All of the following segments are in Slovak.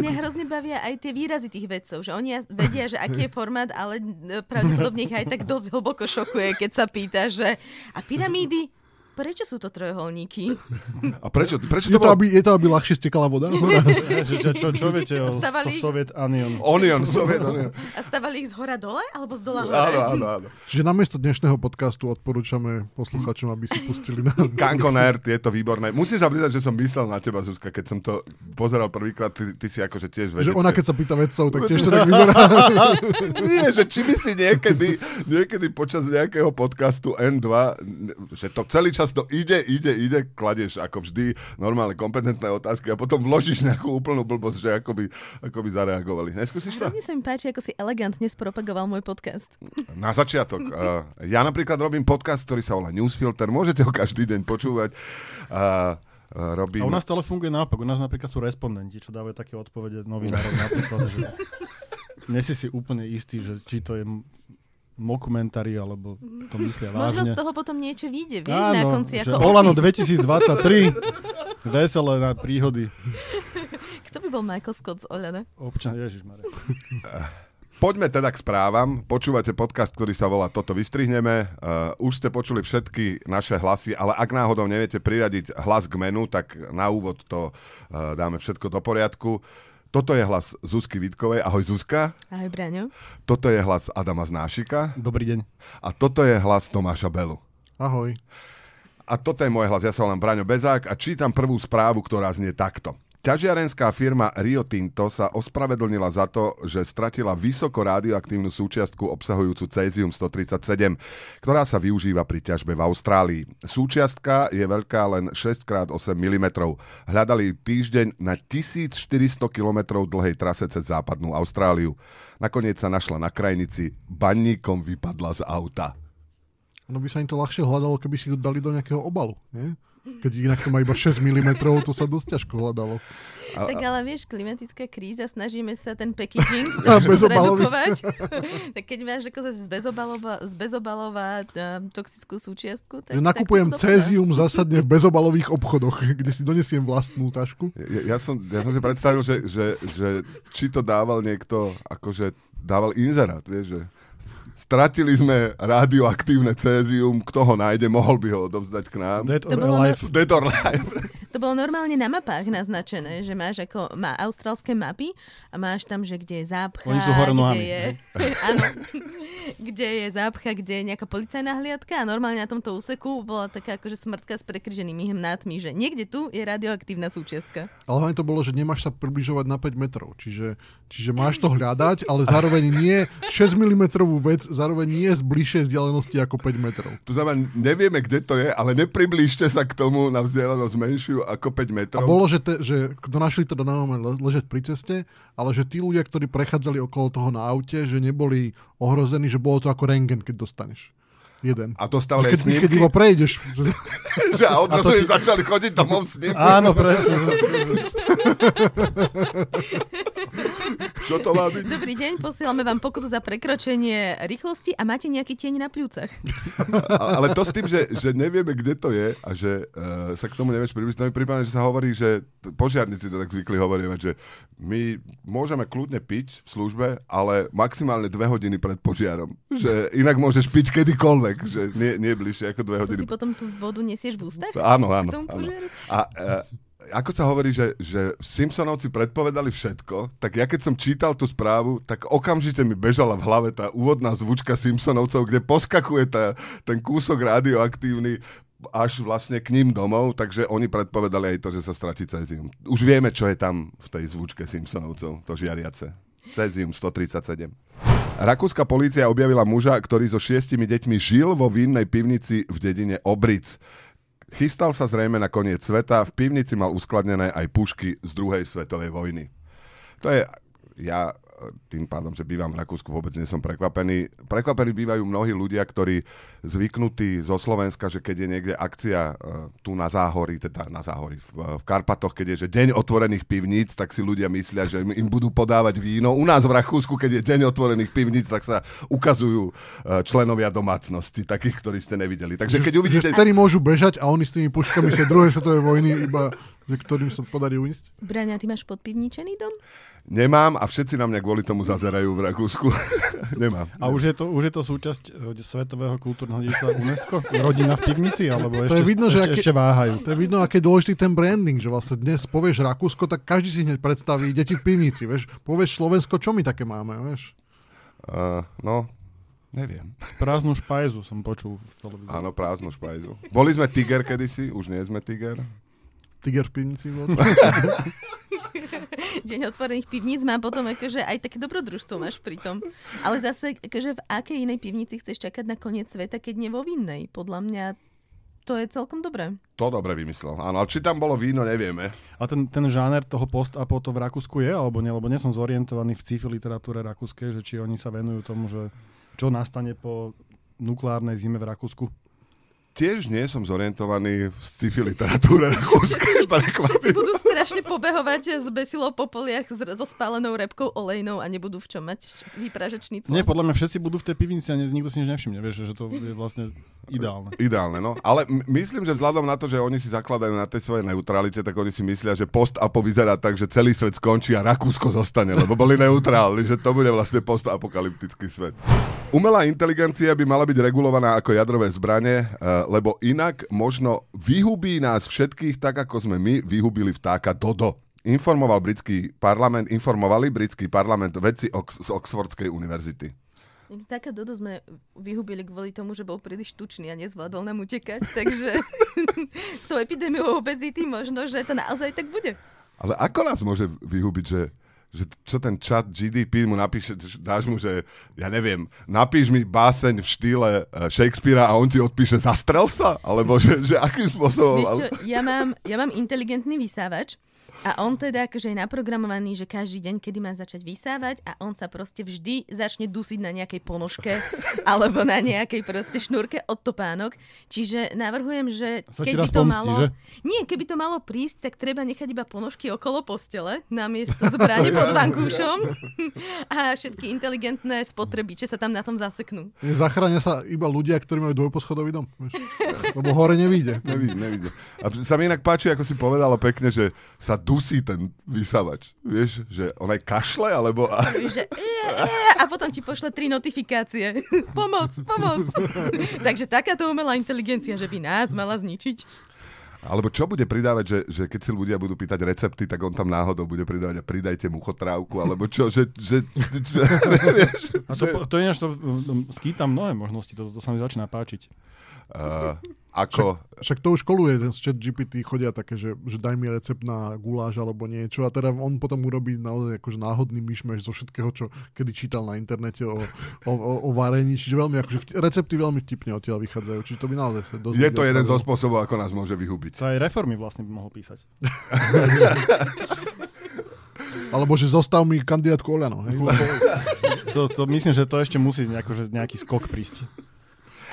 Mňa hrozne bavia aj tie výrazy tých vedcov, že oni vedia, že aký je formát, ale pravdepodobne ich aj tak dosť hlboko šokuje, keď sa pýta, že a pyramídy Prečo sú to trojuholníky? A prečo, prečo je, to, bolo... aby, je to, aby ľahšie stekala voda? čo, čo, čo, čo viete o so, Soviet Onion? Onion, Soviet Onion. A stavali ich z hora dole, alebo z dola hore? Áno, áno, áno. Čiže namiesto dnešného podcastu odporúčame posluchačom, aby si pustili na... Kanko Nerd, je to výborné. Musím sa priznať, že som myslel na teba, Zuzka, keď som to pozeral prvýkrát, ty, ty si akože tiež vedecké. Že ona, keď sa pýta vedcov, tak tiež to tak vyzerá. Nie, že či by si niekedy, niekedy počas nejakého podcastu N2, že to celý čas to ide, ide ide, kladeš ako vždy normálne kompetentné otázky a potom vložíš nejakú úplnú blbosť, že ako by, ako by zareagovali. Neskúsiš to? Mne sa mi páči, ako si elegantne spropagoval môj podcast. Na začiatok. Uh, ja napríklad robím podcast, ktorý sa volá Newsfilter. Môžete ho každý deň počúvať. Uh, robím... A u nás to ale funguje naopak. U nás napríklad sú respondenti, čo dávajú také odpovede novinárov napríklad, že nesi si úplne istý, že či to je mokumentári, alebo to myslia vážne. Možno z toho potom niečo vyjde, vieš, Áno, na konci ako Olano 2023, veselé na príhody. Kto by bol Michael Scott z Olana? Občan, ježišmarja. Poďme teda k správam. Počúvate podcast, ktorý sa volá Toto vystrihneme. Uh, už ste počuli všetky naše hlasy, ale ak náhodou neviete priradiť hlas k menu, tak na úvod to uh, dáme všetko do poriadku. Toto je hlas Zuzky Vitkovej. Ahoj Zuzka. Ahoj Braňo. Toto je hlas Adama Znášika. Dobrý deň. A toto je hlas Tomáša Belu. Ahoj. A toto je môj hlas. Ja sa volám Braňo Bezák a čítam prvú správu, ktorá znie takto. Ťažiarenská firma Rio Tinto sa ospravedlnila za to, že stratila vysoko radioaktívnu súčiastku obsahujúcu cézium-137, ktorá sa využíva pri ťažbe v Austrálii. Súčiastka je veľká len 6x8 mm. Hľadali týždeň na 1400 km dlhej trase cez západnú Austráliu. Nakoniec sa našla na krajnici, baníkom vypadla z auta. No by sa im to ľahšie hľadalo, keby si ju dali do nejakého obalu, nie? Keď inak to má iba 6 mm, to sa dosť ťažko hľadalo. A, tak ale vieš, klimatická kríza, snažíme sa ten packaging zredukovať. tak keď máš ako z bezobalová, z bezobalová um, toxickú súčiastku, tak... Že nakupujem tak cézium zásadne v bezobalových obchodoch, kde si donesiem vlastnú tašku. Ja, ja, som, ja som si predstavil, že, že, že či to dával niekto, akože dával inzerát, vieš, že Stratili sme radioaktívne cézium, kto ho nájde, mohol by ho odovzdať k nám. Dead or alive. Dead or alive. To bolo normálne na mapách naznačené, že máš ako, má austrálske mapy a máš tam, že kde je zápcha, Oni sú hore kde je, áno, kde je zápcha, kde je nejaká policajná hliadka a normálne na tomto úseku bola taká akože smrtka s prekryženými hmnátmi, že niekde tu je radioaktívna súčiastka. Ale hlavne to bolo, že nemáš sa približovať na 5 metrov, čiže, čiže máš to hľadať, ale zároveň nie 6 mm vec zároveň nie z bližšej vzdialenosti ako 5 metrov. To znamená, nevieme, kde to je, ale nepriblížte sa k tomu na vzdialenosť menšiu ako 5 metrov. A bolo, že, te, že našli teda na ležať pri ceste, ale že tí ľudia, ktorí prechádzali okolo toho na aute, že neboli ohrození, že bolo to ako rengen, keď dostaneš jeden. A to stále keď, snímky? Keď iba prejdeš. že a odrazu im začali chodiť domov s ním. Áno, presne. Čo to má byť? Dobrý deň, posielame vám pokutu za prekročenie rýchlosti a máte nejaký tieň na pľúcach. Ale to s tým, že, že nevieme, kde to je a že uh, sa k tomu nevieš približiť, to mi prípadne, že sa hovorí, že požiarníci to tak zvykli hovoriť, že my môžeme kľudne piť v službe, ale maximálne dve hodiny pred požiarom. Že inak môžeš piť kedykoľvek, že nie, nie bližšie ako dve hodiny. To si potom tú vodu nesieš v ústach? Áno, áno. áno. A, uh, ako sa hovorí, že, že Simpsonovci predpovedali všetko, tak ja keď som čítal tú správu, tak okamžite mi bežala v hlave tá úvodná zvučka Simpsonovcov, kde poskakuje tá, ten kúsok radioaktívny až vlastne k ním domov, takže oni predpovedali aj to, že sa stratí cezium. Už vieme, čo je tam v tej zvučke Simpsonovcov, to žiariace. Cezium 137. Rakúska polícia objavila muža, ktorý so šiestimi deťmi žil vo vinnej pivnici v dedine Obric. Chystal sa zrejme na koniec sveta, v pivnici mal uskladnené aj pušky z druhej svetovej vojny. To je, ja tým pádom, že bývam v Rakúsku, vôbec nie som prekvapený. Prekvapení bývajú mnohí ľudia, ktorí zvyknutí zo Slovenska, že keď je niekde akcia uh, tu na Záhorí, teda na Záhorí, v, v Karpatoch, keď je že deň otvorených pivníc, tak si ľudia myslia, že im budú podávať víno. U nás v Rakúsku, keď je deň otvorených pivníc, tak sa ukazujú uh, členovia domácnosti, takých, ktorí ste nevideli. Takže keď uvidíte... Ktorí môžu bežať a oni s tými puškami sa druhej svetovej vojny iba ktorým sa podarí uísť? Braňa, ty máš podpivničený dom? Nemám a všetci na mňa kvôli tomu zazerajú v Rakúsku. Nemám. A už je to, už je to súčasť e, Svetového kultúrneho dedičstva UNESCO? Rodina v pivnici? Alebo To ešte, je vidno, že ešte, aké- ešte váhajú? To je vidno, aký je dôležitý ten branding, že vlastne dnes povieš Rakúsko, tak každý si hneď predstaví deti v pivnici, vieš. Povieš Slovensko, čo my také máme, vieš. Uh, no, neviem. Prázdnu špajzu som počul v televízii. Áno, prázdnu špajzu. Boli sme Tiger kedysi, už nie sme Tiger. Tiger v pivnici bol. Deň otvorených pivníc mám potom akože aj také dobrodružstvo máš pri tom. Ale zase, akože v akej inej pivnici chceš čakať na koniec sveta, keď nie vo vinnej? Podľa mňa to je celkom dobré. To dobre vymyslel. Áno, ale či tam bolo víno, nevieme. A ten, ten žáner toho post-apo to v Rakúsku je, alebo nie? Lebo nie som zorientovaný v sci-fi literatúre rakúskej, že či oni sa venujú tomu, že čo nastane po nukleárnej zime v Rakúsku. Tiež nie som zorientovaný v sci-fi literatúre rakúskej. Všetci budú strašne pobehovať z besilo po poliach s- so spálenou repkou olejnou a nebudú v čom mať vypražať šniclo. Nie, podľa mňa všetci budú v tej pivnici a ni- nikto si nič nevšimne, vieš, že to je vlastne ideálne. Ideálne, no. Ale m- myslím, že vzhľadom na to, že oni si zakladajú na tej svojej neutralite, tak oni si myslia, že post-apo vyzerá tak, že celý svet skončí a Rakúsko zostane, lebo boli neutrálni, že to bude vlastne post-apokalyptický svet. Umelá inteligencia by mala byť regulovaná ako jadrové zbranie, eh, lebo inak možno vyhubí nás všetkých tak, ako sme my vyhubili vtáka Dodo. Informoval britský parlament, informovali britský parlament vedci Ox- z Oxfordskej univerzity. Taká Dodo sme vyhubili kvôli tomu, že bol príliš tučný a nezvládol nám utekať, takže s tou epidémiou obezity možno, že to naozaj tak bude. Ale ako nás môže vyhubiť, že, že čo ten chat GDP mu napíše, dáš mu, že ja neviem, napíš mi báseň v štýle eh, Shakespearea a on ti odpíše zastrel sa? Alebo že, že akým spôsobom? Vieš čo, ja mám, ja mám inteligentný vysávač a on teda akože je naprogramovaný, že každý deň, kedy má začať vysávať a on sa proste vždy začne dusiť na nejakej ponožke alebo na nejakej proste šnúrke od topánok. Čiže navrhujem, že Sa keď by to pomstí, malo... že? Nie, keby to malo prísť, tak treba nechať iba ponožky okolo postele namiesto zbraní pod vankúšom a všetky inteligentné spotrebiče sa tam na tom zaseknú. Zachránia sa iba ľudia, ktorí majú dvojposchodový dom. Vieš. Lebo hore nevíde. Nevidím, nevidím. A sa mi inak páči, ako si povedala pekne, že sa dusí ten vysávač. Vieš, že on aj kašle, alebo... Že, e, e, a potom ti pošle tri notifikácie. pomoc, pomoc. Takže takáto umelá inteligencia, že by nás mala zničiť. Alebo čo bude pridávať, že, že keď si ľudia budú pýtať recepty, tak on tam náhodou bude pridávať a pridajte muchotrávku, alebo čo, že... že, že vieš, A to, to ináč to skýta mnohé možnosti, to, to sa mi začína páčiť. Uh, ako... Však to už koluje, ten z chat GPT chodia také, že, že daj mi recept na guláš alebo niečo a teda on potom urobí naozaj akože náhodný myšmeš zo všetkého, čo kedy čítal na internete o, o, o, o varení, čiže veľmi akože recepty veľmi vtipne odtiaľ vychádzajú, čiže to by naozaj sa Je to jeden zo spôsobov, ako nás môže vyhubiť. To aj reformy vlastne by mohol písať. Alebo že zostav mi kandidátku Oľano. To, to myslím, že to ešte musí nejako, že nejaký skok prísť.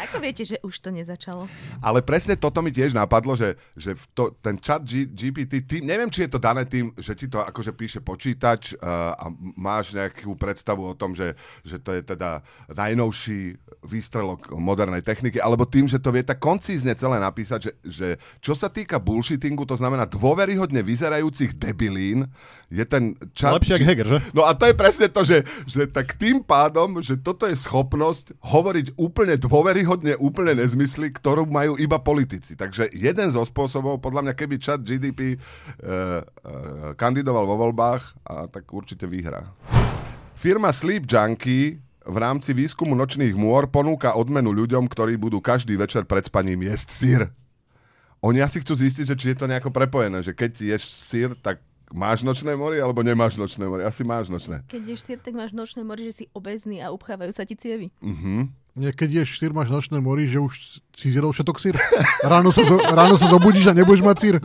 Ako viete, že už to nezačalo? Ale presne toto mi tiež napadlo, že, že to, ten chat G, GPT, tým, neviem, či je to dané tým, že ti to akože píše počítač uh, a máš nejakú predstavu o tom, že, že to je teda najnovší výstrelok modernej techniky, alebo tým, že to vie tak koncízne celé napísať, že, že čo sa týka bullshittingu, to znamená dôveryhodne vyzerajúcich debilín, je ten chat... Lepšie ako Heger, že? No a to je presne to, že, že tak tým pádom, že toto je schopnosť hovoriť úplne dôveryhodne, úplne nezmysly, ktorú majú iba politici. Takže jeden zo spôsobov, podľa mňa, keby chat GDP uh, uh, kandidoval vo voľbách, a tak určite vyhrá. Firma Sleep Junkie v rámci výskumu nočných môr ponúka odmenu ľuďom, ktorí budú každý večer pred spaním jesť sír. Oni asi chcú zistiť, že či je to nejako prepojené, že keď ješ sír, tak máš nočné mori alebo nemáš nočné mori? Asi máš nočné. Keď ješ sír, tak máš nočné mori, že si obezný a upchávajú sa ti cievy. Mhm. Nie, keď ješ sír, máš nočné mori, že už si zjedol všetok sír. Ráno sa, zo, ráno sa zobudíš a nebudeš mať sír.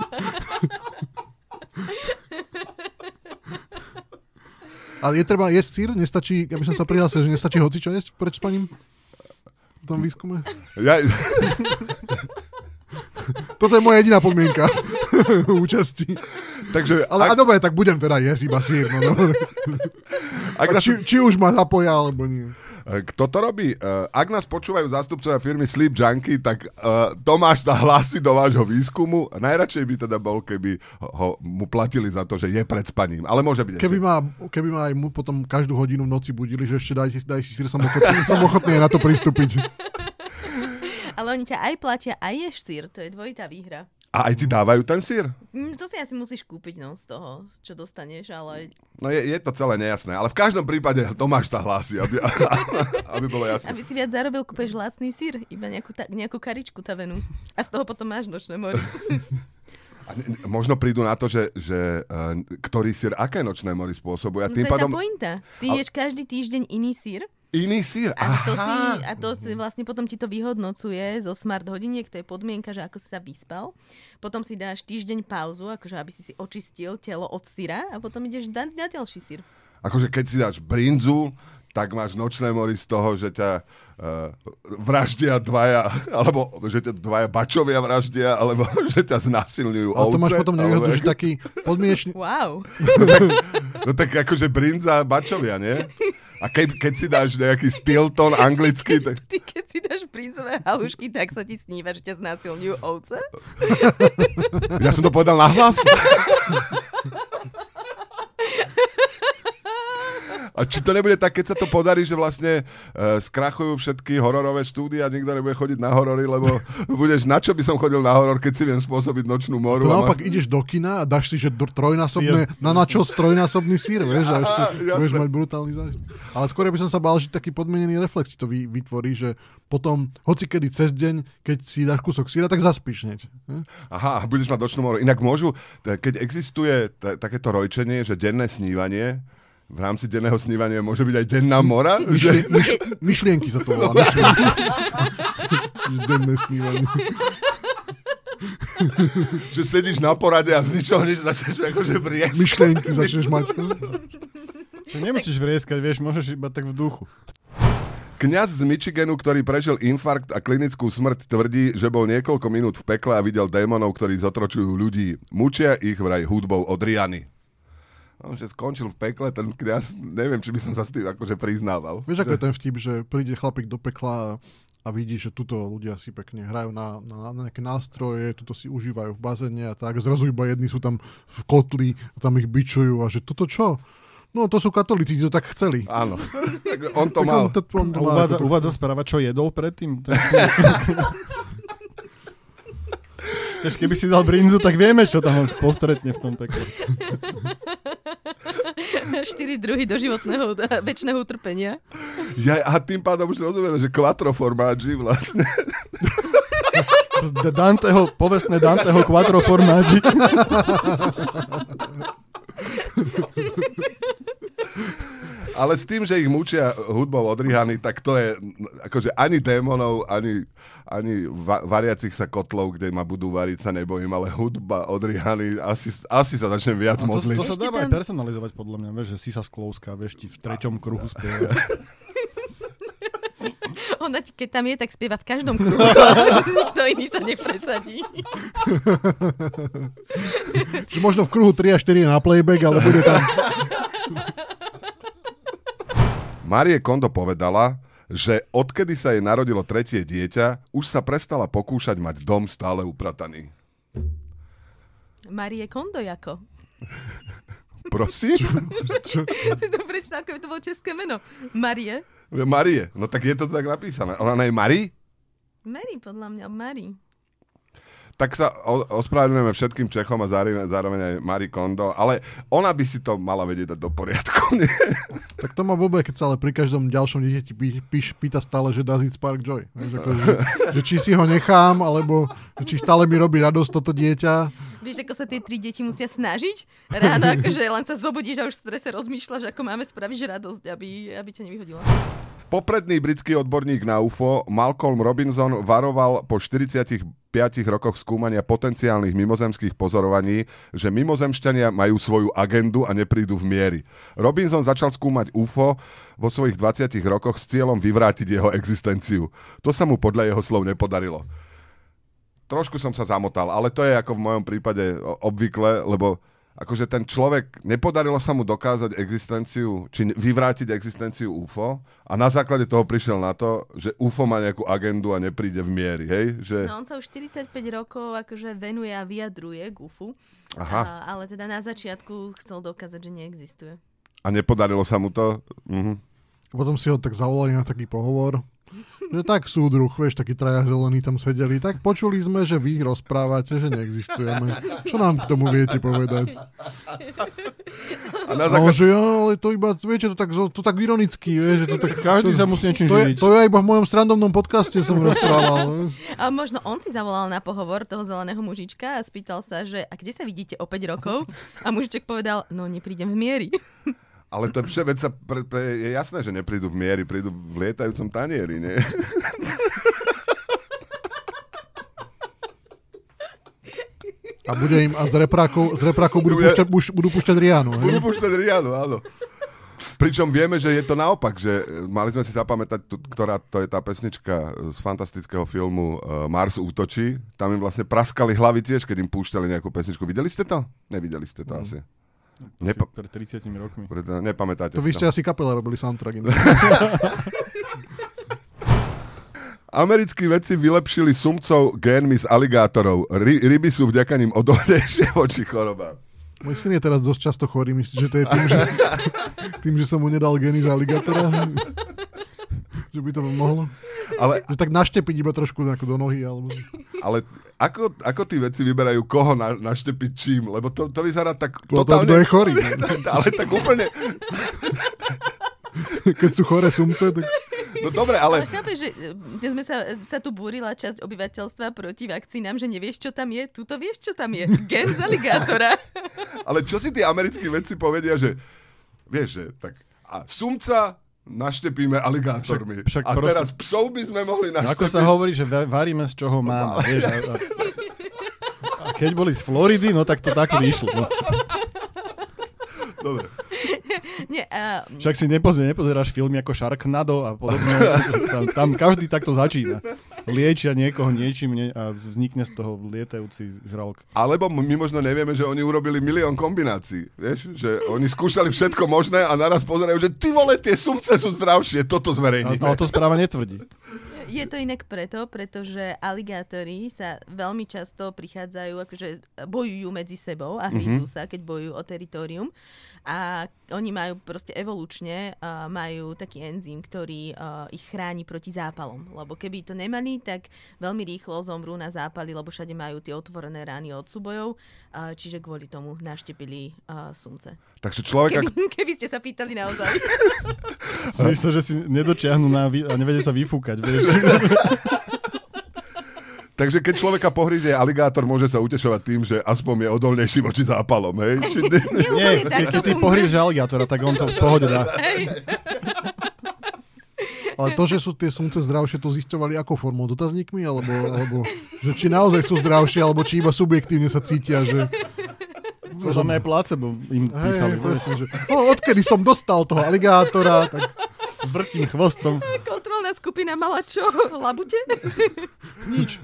Ale je treba jesť sír? Nestačí, ja by som sa prihlásil, že nestačí hoci čo jesť pred spaním? V tom výskume? Ja, Toto je moja jediná podmienka účasti. Takže Ale ak, a dobre, tak budem teda jesť iba sír. No, dobre. ak nás, či, či už ma zapoja, alebo nie. E, Kto to robí? E, Ak nás počúvajú zástupcovia firmy Sleep Junkie, tak uh, Tomáš sa hlási do vášho výskumu. Najradšej by teda bol, keby ho, mu platili za to, že je pred spaním. Ale môže byť Keby ma, keby ma aj mu potom každú hodinu v noci budili, že ešte daj, si- daj si sír, som ochotný, som ochotný na to pristúpiť. Ale oni ťa aj platia, aj ješ sír. To je dvojitá výhra. A aj ti dávajú ten sír? Mm, To si asi musíš kúpiť no, z toho, čo dostaneš, ale No je, je to celé nejasné, ale v každom prípade Tomáš sa hlási, aby, aby bolo jasné. aby si viac zarobil, kúpeš lacný sír, iba nejakú, ta, nejakú karičku tavenú. A z toho potom máš nočné mori. A ne- možno prídu na to, že, že uh, ktorý sír aké nočné mori spôsobuje. A No tým to je tá pádom pointa. Ty Ale- ješ každý týždeň iný sír iný sír. a to, si, a to si vlastne potom ti to vyhodnocuje zo smart hodiniek, to je podmienka, že ako si sa vyspal. Potom si dáš týždeň pauzu, akože aby si si očistil telo od syra a potom ideš na, na ďalší sír. Akože keď si dáš brinzu, tak máš nočné mori z toho, že ťa uh, vraždia dvaja, alebo že ťa dvaja bačovia vraždia, alebo že ťa znasilňujú A to máš ovce, potom nevýhodu, že taký podmienečný... Wow. No tak akože brinza bačovia, nie? A keď, keď si dáš nejaký Stilton anglicky, tak Ty keď si dáš princové halušky, tak sa ti sníva, že ťa znásilňujú ovce? ja som to povedal nahlas. A či to nebude tak, keď sa to podarí, že vlastne uh, skrachujú všetky hororové štúdia a nikto nebude chodiť na horory, lebo budeš, na čo by som chodil na horor, keď si viem spôsobiť nočnú moru. To naopak ideš do kina a dáš si, že dr- trojnásobné, na načo trojnásobný sír, vieš, a ešte Jasné. budeš mať brutálny zážitok. Ale skôr by som sa bál, že taký podmienený reflex si to vy, vytvorí, že potom, hoci kedy cez deň, keď si dáš kúsok síra, tak zaspíš hneď. Aha, a budeš mať nočnú moru. Inak môžu, keď existuje t- takéto rojčenie, že denné snívanie, v rámci denného snívania môže byť aj denná mora? Myšlie, Že, myš, myšlienky sa to volá. Denné snívanie. že sedíš na porade a z ničoho nič začneš akože vriesť. Myšlienky začneš mať. hm? Čo nemusíš vrieskať, vieš, môžeš iba tak v duchu. Kňaz z Michiganu, ktorý prežil infarkt a klinickú smrť, tvrdí, že bol niekoľko minút v pekle a videl démonov, ktorí zotročujú ľudí. Mučia ich vraj hudbou od Riany. No, že skončil v pekle, ten kňaz, neviem, či by som sa s tým akože priznával. Vieš, ako je ten vtip, že príde chlapík do pekla a vidí, že tuto ľudia si pekne hrajú na, na, na nejaké nástroje, tuto si užívajú v bazéne a tak. Zrazu iba jedni sú tam v kotli a tam ich bičujú a že toto čo? No to sú katolíci, to tak chceli. Áno, tak on to Tak mal. on, to, on to má uvádza, to- uvádza správa, čo jedol predtým. Vieš, keby si dal brinzu, tak vieme, čo tam on postretne v tom pekle. Štyri druhy doživotného, väčšného utrpenia. Ja, a tým pádom už rozumieme, že quattro formáči vlastne. Danteho, povestné Danteho quattro. Ale s tým, že ich mučia hudbou od Rihany, tak to je akože ani démonov, ani, ani va- variacich sa kotlov, kde ma budú variť, sa nebojím, ale hudba od Rihany, asi, asi sa začnem viac A to, modliť. to sa dá aj tam- personalizovať podľa mňa, vieš, že si sa sklouska, vieš, ti v treťom kruhu spieva. Ona, keď tam je, tak spieva v každom kruhu. Nikto iný sa nepresadí. Že možno v kruhu 3 a 4 je na playback, ale bude tam... Marie Kondo povedala, že odkedy sa jej narodilo tretie dieťa, už sa prestala pokúšať mať dom stále uprataný. Marie Kondo jako. Prosím? Čo? Si to prečítal, ako by to bolo české meno. Marie. Marie, no tak je to tak napísané. Ona je Marie? Mary, podľa mňa, Mary. Tak sa o- ospravedlňujeme všetkým Čechom a zároveň, zároveň aj Marie Kondo, ale ona by si to mala vedieť dať do poriadku. Nie? Tak to má blbé, keď sa ale pri každom ďalšom dieťati pí, píš, pýta stále, že does it spark joy. Vieš, ako, že, že, či si ho nechám, alebo že či stále mi robí radosť toto dieťa. Vieš, ako sa tie tri deti musia snažiť? Ráno, akože len sa zobudíš a už v strese rozmýšľaš, ako máme spraviť radosť, aby, aby ťa nevyhodila. Popredný britský odborník na UFO Malcolm Robinson varoval po 45 rokoch skúmania potenciálnych mimozemských pozorovaní, že mimozemšťania majú svoju agendu a neprídu v miery. Robinson začal skúmať UFO vo svojich 20 rokoch s cieľom vyvrátiť jeho existenciu. To sa mu podľa jeho slov nepodarilo. Trošku som sa zamotal, ale to je ako v mojom prípade obvykle, lebo akože ten človek, nepodarilo sa mu dokázať existenciu, či vyvrátiť existenciu UFO a na základe toho prišiel na to, že UFO má nejakú agendu a nepríde v miery, hej? Že... No on sa už 45 rokov akože venuje a vyjadruje k UFU, Aha. a, ale teda na začiatku chcel dokázať, že neexistuje. A nepodarilo sa mu to? Mhm. Potom si ho tak zavolali na taký pohovor. Že tak súdruh, vieš, takí traja zelení tam sedeli. Tak počuli sme, že vy rozprávate, že neexistujeme. Čo nám k tomu viete povedať? A na A on, základe... že ja, ale to iba, viete, to tak, to tak ironicky, vieš, že to tak... Každý to, sa musí niečím to, je, živiť. to je iba v mojom strandovnom podcaste som rozprával. A možno on si zavolal na pohovor toho zeleného mužička a spýtal sa, že a kde sa vidíte o 5 rokov? A mužiček povedal, no neprídem v miery. Ale to je vše, veď sa pre, pre, je jasné, že neprídu v miery, prídu v lietajúcom tanieri, nie? A bude im, a z reprákov, z reprákov budú, Bude- púšťať, buš, budú púšťať Rianu. Budú Hej? púšťať Rianu, áno. Pričom vieme, že je to naopak, že e, mali sme si zapamätať, tu, ktorá to je tá pesnička z fantastického filmu uh, Mars útočí. Tam im vlastne praskali hlavy tiež, keď im púšťali nejakú pesničku. Videli ste to? Nevideli ste to asi. Nepa- Pred 30 rokmi. Preto nepamätáte To vy ste asi kapela robili soundtrack. Americkí vedci vylepšili sumcov génmi z aligátorov. Ry- ryby sú vďaka nim odolnejšie voči chorobám. Môj syn je teraz dosť často chorý, myslíš, že to je tým, že, tým, že som mu nedal geny z aligátora? Že by to mohlo? Ale, Že tak naštepiť iba trošku ako do nohy, alebo... ale ako, ako tí vedci vyberajú, koho na, naštepiť čím? Lebo to, to vyzerá tak To, to, kto je chorý. ale tak úplne... Keď sú chore sumce, tak... No dobre, Ale ale... chápeš, že e, sme sa, sa tu búrila časť obyvateľstva proti vakcínám, že nevieš, čo tam je. Tuto vieš, čo tam je. Gen z aligátora. Ale čo si tí americkí vedci povedia, že vieš, že tak a sumca naštepíme aligátormi. Však- však a prosím- teraz psov by sme mohli No naštepiť. Ako sa hovorí, že va- varíme z čoho máme, vieš. A, a, a keď boli z Floridy, no tak to takto vyšlo. No. Dobre. Nie, a, Však si nepozer, nepozeráš filmy ako Sharknado a podobne. Tam, tam každý takto začína. Liečia niekoho niečím nie, a vznikne z toho lietajúci žralok. Alebo my možno nevieme, že oni urobili milión kombinácií. Vieš, že oni skúšali všetko možné a naraz pozerajú, že ty vole, tie sumce sú zdravšie, toto A, zverejníme. ale to správa netvrdí. Je to inak preto, pretože aligátori sa veľmi často prichádzajú, akože bojujú medzi sebou a hryzú sa, keď bojujú o teritorium. A oni majú proste evolučne, uh, majú taký enzym, ktorý uh, ich chráni proti zápalom. Lebo keby to nemali, tak veľmi rýchlo zomrú na zápaly, lebo všade majú tie otvorené rány od súbojov. Uh, čiže kvôli tomu naštepili uh, sumce. Takže človek, ak, Keby, keby ste sa pýtali naozaj. Som myslel, že si nedočiahnu na a nevedia sa vyfúkať. Vieš. takže keď človeka pohríde aligátor, môže sa utešovať tým, že aspoň je odolnejší voči zápalom. Hej? Či, Nie, keď, keď ty pohríš aligátora, tak on to v pohode dá. Ale to, že sú tie sumce zdravšie, to zisťovali ako formou dotazníkmi, alebo, alebo že či naozaj sú zdravšie, alebo či iba subjektívne sa cítia, že... Podľa mňa aj placebo im pýchali. hej, presne, že o, odkedy som dostal toho aligátora, tak Vrtím chvostom. Kontrolná skupina mala čo? Labute? Nič.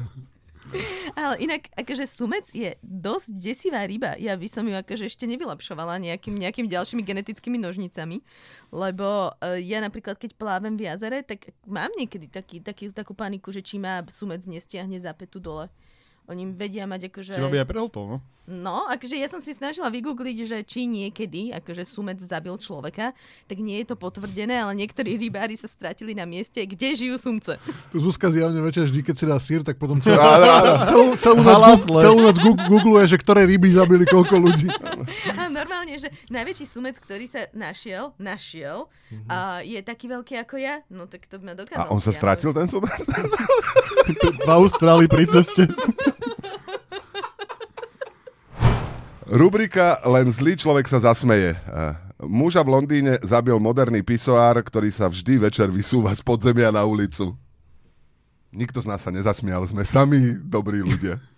Ale inak, akože sumec je dosť desivá ryba. Ja by som ju akože ešte nevylepšovala nejakým, nejakým ďalšími genetickými nožnicami, lebo uh, ja napríklad, keď plávem v jazere, tak mám niekedy taký, taký, takú paniku, že či ma sumec nestiahne za petu dole. Oni vedia mať akože... Si robí aj prehltol, no. No, akože ja som si snažila vygoogliť, že či niekedy, akože sumec zabil človeka, tak nie je to potvrdené, ale niektorí rybári sa stratili na mieste, kde žijú sumce. tu Zuzka zjavne večer vždy, keď si dá sír, tak potom celú, celú, celú, noc, celú noc googluje, že ktoré ryby zabili koľko ľudí. A normálne, že najväčší sumec, ktorý sa našiel, našiel, a je taký veľký ako ja, no tak to by ma dokázal. a on sa stratil ten sumec? V Austrálii pri ceste. Rubrika Len zlý človek sa zasmeje. Eh, Muža v Londýne zabil moderný pisoár, ktorý sa vždy večer vysúva z podzemia na ulicu. Nikto z nás sa nezasmial, sme sami dobrí ľudia.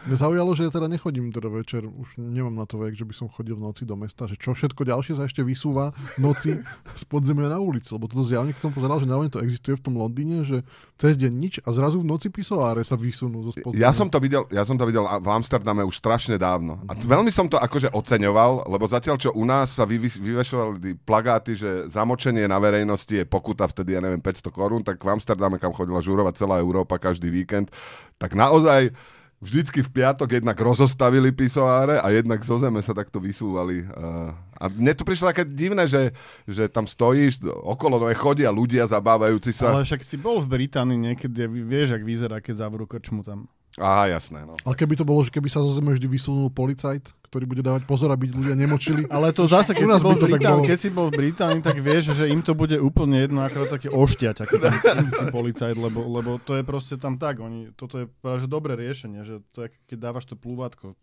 Mňa zaujalo, že ja teda nechodím teda večer, už nemám na to vek, že by som chodil v noci do mesta, že čo všetko ďalšie sa ešte vysúva v noci z podzemia na ulicu, lebo toto zjavne, keď som pozeral, že naozaj to existuje v tom Londýne, že cez deň nič a zrazu v noci pisoáre sa vysunú zo podzemia. Ja som to videl, ja som to videl v Amsterdame už strašne dávno. A veľmi som to akože oceňoval, lebo zatiaľ, čo u nás sa vyvys- vyvešovali plagáty, že zamočenie na verejnosti je pokuta vtedy, ja neviem, 500 korún, tak v Amsterdame, kam chodila žurovať celá Európa každý víkend, tak naozaj vždycky v piatok jednak rozostavili pisoáre a jednak zo zeme sa takto vysúvali. Uh, a mne to prišlo také divné, že, že tam stojíš, okolo no chodia ľudia zabávajúci sa. Ale však si bol v Británii niekedy, vieš, ak vyzerá, keď zavrú krčmu tam. Aha, jasné. No. Ale keby to bolo, že keby sa zo zeme vždy vysunul policajt, ktorý bude dávať pozor, aby ľudia nemočili. Ale to zase, keď, U nás si bol, Británii, bolo. keď si bol v Británii, tak vieš, že im to bude úplne jedno, ako také ošťať, aký tam si policajt, lebo, lebo to je proste tam tak. Oni, toto je práve dobré riešenie, že to je, keď dávaš to plúvatko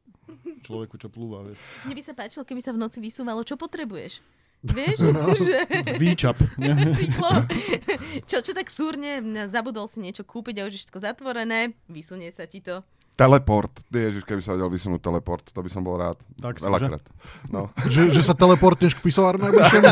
človeku, čo plúva. Vieš. Mne by sa páčilo, keby sa v noci vysúvalo, čo potrebuješ. Vieš, že Výčap. čo, čo tak súrne, zabudol si niečo kúpiť a už je všetko zatvorené, vysunie sa ti to. Teleport. Ježiš, keby sa vedel vysunúť teleport, to by som bol rád. Tak Veľakrát. No. že, že sa teleportneš k najbližšiemu.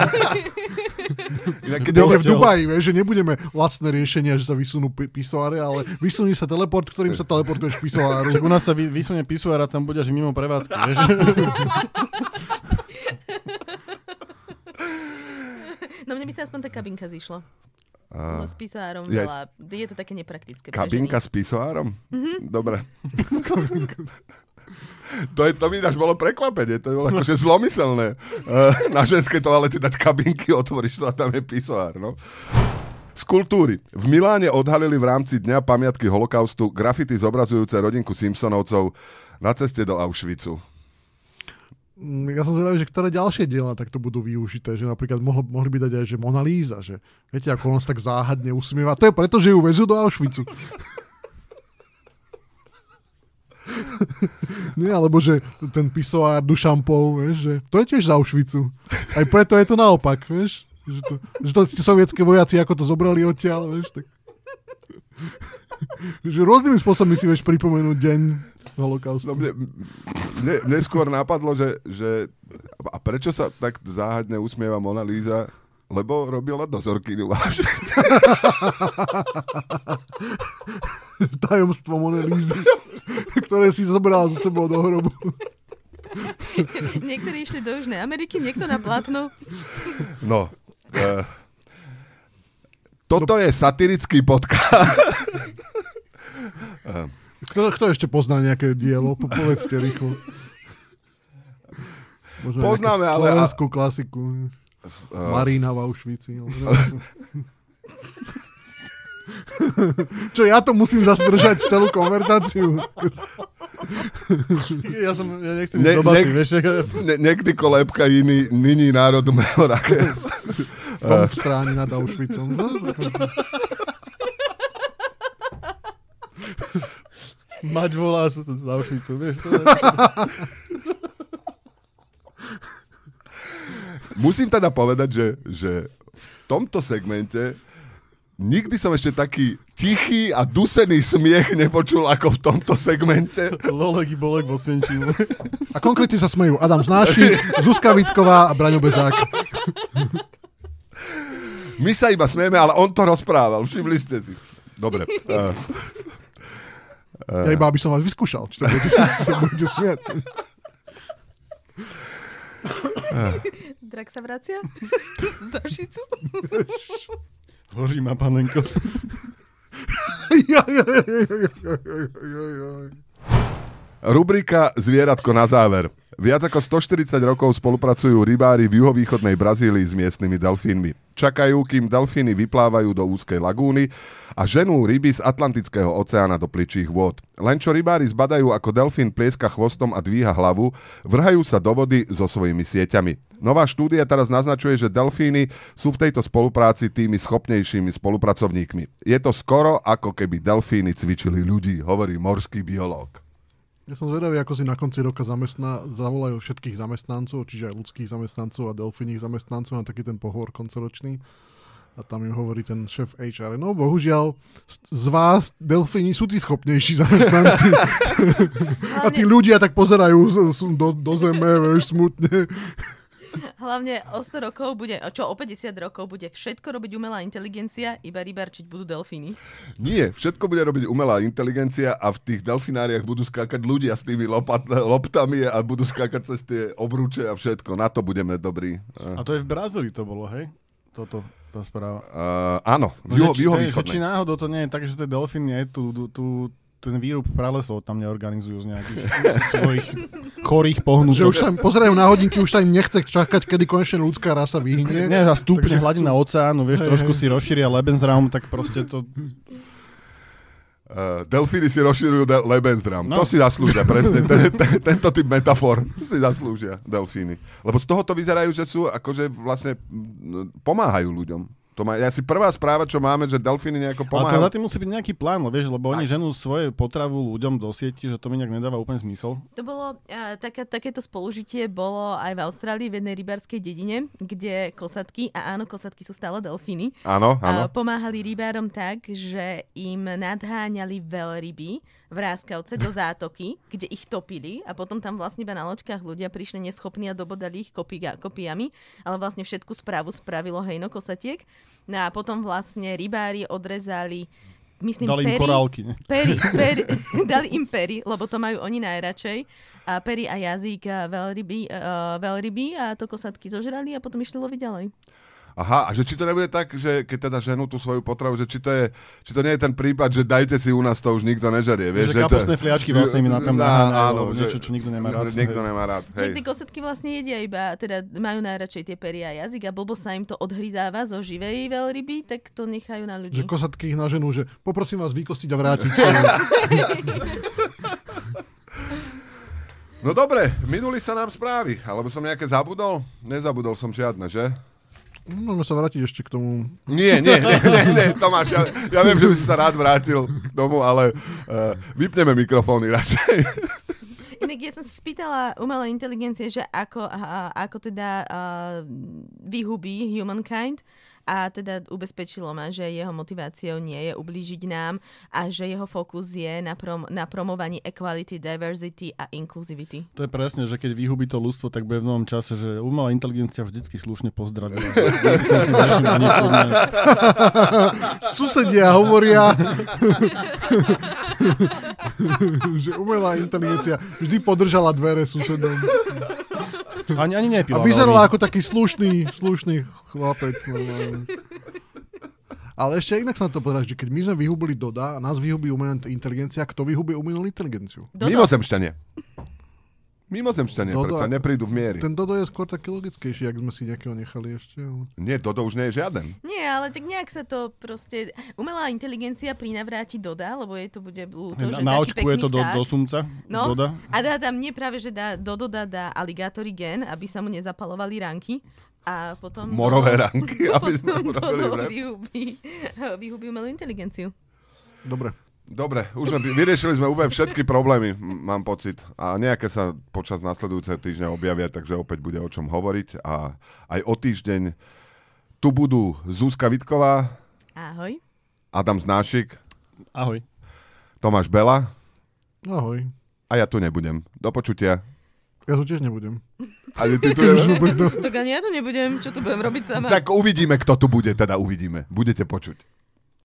Inak, Keď v. Dubaji, vieš, že nebudeme lacné riešenia, že sa vysunú pi- pisoáre, ale vysunie sa teleport, ktorým sa teleportuješ k pisoáru. U nás sa vy, vysunie pisuár a tam bude až mimo prevádzky, vieš? No mne by sa aspoň tá kabinka zišla. A, No s pisoárom Yes. veľa. Je to také nepraktické. kabinka s pisoárom? Dobre. to, je, to by až bolo prekvapenie, to je bolo akože zlomyselné. Uh, na ženské toalety dať kabinky, otvoríš to a tam je pisoár, no. Z kultúry. V Miláne odhalili v rámci Dňa pamiatky holokaustu grafity zobrazujúce rodinku Simpsonovcov na ceste do Auschwitzu. Mm, Ja som zvedavý, že ktoré ďalšie diela takto budú využité, že napríklad mohlo, mohli by dať aj, že Mona Lisa, že viete, ako on sa tak záhadne usmieva. To je preto, že ju vezú do Auschwitzu. Nie, alebo že ten pisoár Dušampov, vieš, že to je tiež z Auschwitzu. Aj preto je to naopak, vieš. Že to, že to sovietské vojaci, ako to zobrali odtiaľ, vieš, tak... že rôznymi spôsobmi si vieš pripomenúť deň holokaustu. No mne, mne, mne skôr napadlo, že, že a prečo sa tak záhadne usmieva Mona Lisa? Lebo robila dozorkyňu. tajomstvo Monelízy, ktoré si zobrala za sebou do hrobu. Niektorí išli do Južnej Ameriky, niekto na platno. No. Uh, toto je satirický podcast. Kto, kto ešte pozná nejaké dielo? Po- Povedzte rýchlo. Možno Poznáme, ale- Slovenskú klasiku. uh, Marína v Auschwitzi. Čo, ja to musím zase držať celú konverzáciu? Ja, som, ja nechcem Ne- ísť do basy, ne- vieš? ne, niekdy kolébka iný, nyní národu mehoraké. Tom v stráni nad Auschwitzom. No, Mať volá z z Auschwitzu, vieš? To je... Musím teda povedať, že, že v tomto segmente nikdy som ešte taký tichý a dusený smiech nepočul ako v tomto segmente. Lolek i bolek vo Svenčínu. A konkrétne sa smejú Adam Znáši, Zuzka Vitková a Braňo Bezák. My sa iba smieme, ale on to rozprával. Všimli ste si. Dobre. Uh, Ja iba, aby som vás vyskúšal, či sa budete, či sa budete smiať. Drak sa vracia? Za šicu? Hoří ma, panenko. Rubrika Zvieratko na záver. Viac ako 140 rokov spolupracujú rybári v juhovýchodnej Brazílii s miestnymi delfínmi. Čakajú, kým delfíny vyplávajú do úzkej lagúny a ženú ryby z Atlantického oceána do pličích vôd. Len čo rybári zbadajú, ako delfín plieska chvostom a dvíha hlavu, vrhajú sa do vody so svojimi sieťami. Nová štúdia teraz naznačuje, že delfíny sú v tejto spolupráci tými schopnejšími spolupracovníkmi. Je to skoro ako keby delfíny cvičili ľudí, hovorí morský biológ. Ja som zvedavý, ako si na konci roka zamestná, zavolajú všetkých zamestnancov, čiže aj ľudských zamestnancov a delfíních zamestnancov na taký ten pohovor koncoročný. A tam im hovorí ten šéf HR, no bohužiaľ, z- vás delfíni sú tí schopnejší zamestnanci. A tí ľudia tak pozerajú do, do zeme, vieš, smutne. Hlavne o 100 rokov bude, čo o 50 rokov bude všetko robiť umelá inteligencia, iba rybarčiť budú delfíny. Nie, všetko bude robiť umelá inteligencia a v tých delfináriách budú skákať ľudia s tými lopat, loptami a budú skákať cez tie obruče a všetko. Na to budeme dobrí. A to je v Brazílii to bolo, hej? Toto, tá správa. Uh, áno, No, juho, že, či, hej, že či náhodou to nie je tak, že tie delfíny aj tu, tu, tu ten výrub pralesov tam neorganizujú z nejakých svojich chorých Že pohnutok. už sa im pozerajú na hodinky, už sa im nechce čakať, kedy konečne ľudská rasa vyhnie. Nie, a stúpne Takže- hladina oceánu, vieš, Hej, trošku hej. si rozšíria Lebensraum, tak proste to... Uh, delfíny si rozširujú de- Lebensraum. No. To si zaslúžia, presne. Ten, ten, tento typ metafor si zaslúžia delfíny. Lebo z toho to vyzerajú, že sú akože vlastne pomáhajú ľuďom. To má, asi prvá správa, čo máme, že delfíny nejako Ale to pomáhajú. za tým musí byť nejaký plán, vieš, lebo oni ženú svoje potravu ľuďom do sieti, že to mi nejak nedáva úplne zmysel. To bolo, a, taká, takéto spolužitie bolo aj v Austrálii v jednej rybárskej dedine, kde kosatky, a áno, kosatky sú stále delfíny, Áno, a áno. pomáhali rybárom tak, že im nadháňali veľryby v Ráskavce do zátoky, kde ich topili a potom tam vlastne iba na loďkách ľudia prišli neschopní a dobodali ich kopia, kopiami, ale vlastne všetku správu spravilo hejno kosatiek. No a potom vlastne rybári odrezali myslím, Dali im pery, korálky, ne? pery, pery, dali im pery, lebo to majú oni najradšej. A pery a jazyk a veľryby, uh, veľryby a to kosatky zožrali a potom išli loviť ďalej. Aha, a že či to nebude tak, že keď teda ženú tú svoju potravu, že či to, je, či to nie je ten prípad, že dajte si u nás to už nikto nežerie. Vieš, Že to- kapustné fliačky vlastne im na tam naháňajú, áno, niečo, čo nikto nemá rád. Nikto Hej. nemá rád, Hej. Tie kosatky vlastne jedia iba, teda majú najradšej tie pery a jazyk a blbo sa im to odhryzáva zo živej veľryby, tak to nechajú na Že ľudí. kosatky ich naženú, že poprosím vás vykostiť a vrátiť. No dobre, minuli sa nám správy, alebo som nejaké zabudol? Nezabudol som žiadne, že? Môžeme sa vrátiť ešte k tomu. Nie, nie, nie, nie, nie Tomáš, ja, ja viem, že by si sa rád vrátil k tomu, ale uh, vypneme mikrofóny radšej. Inak ja som sa spýtala umelej inteligencie, že ako, a, ako teda uh, vyhubí humankind a teda ubezpečilo ma, že jeho motiváciou nie je ublížiť nám a že jeho fokus je na, prom- na promovaní equality, diversity a inclusivity. To je presne, že keď vyhubí to ľudstvo, tak bude v novom čase, že umelá inteligencia vždycky slušne pozdravila. Susedia hovoria, že umelá inteligencia vždy podržala dvere susedom. Ani, ani A nepila. vyzerala veľmi. ako taký slušný, slušný chlapec. Normálne. Ale ešte inak sa na to povedať, že keď my sme vyhubili Doda a nás vyhubí umelá inteligencia, kto vyhubí umelú inteligenciu? Dodo, Mimozemšťanie. Mimozemšťanie, Dodo, predsa neprídu v miery. Ten Dodo je skôr taký logickejší, ak sme si nejakého nechali ešte. Ale... Nie, Dodo už nie je žiaden. Nie, ale tak nejak sa to proste... Umelá inteligencia prinavráti Doda, lebo jej to bude ľúto, že Na, taký očku je to do, do sumca. No, Doda. a dá tam nie práve, že dá, do Doda dá aligátory gen, aby sa mu nezapalovali ranky. A potom... Morové ranky, aby sme Dodo vyhubí, vyhubí umelú inteligenciu. Dobre. Dobre, už sme, vyriešili sme úplne všetky problémy, mám pocit. A nejaké sa počas nasledujúceho týždňa objavia, takže opäť bude o čom hovoriť. A aj o týždeň tu budú Zuzka Vitková, Ahoj. Adam Znášik, Ahoj. Tomáš Bela Ahoj. a ja tu nebudem. Do počutia. Ja tu tiež nebudem. Ani ty tu už tom. Tak ani ja tu nebudem, čo tu budem robiť sama. Tak uvidíme, kto tu bude, teda uvidíme. Budete počuť.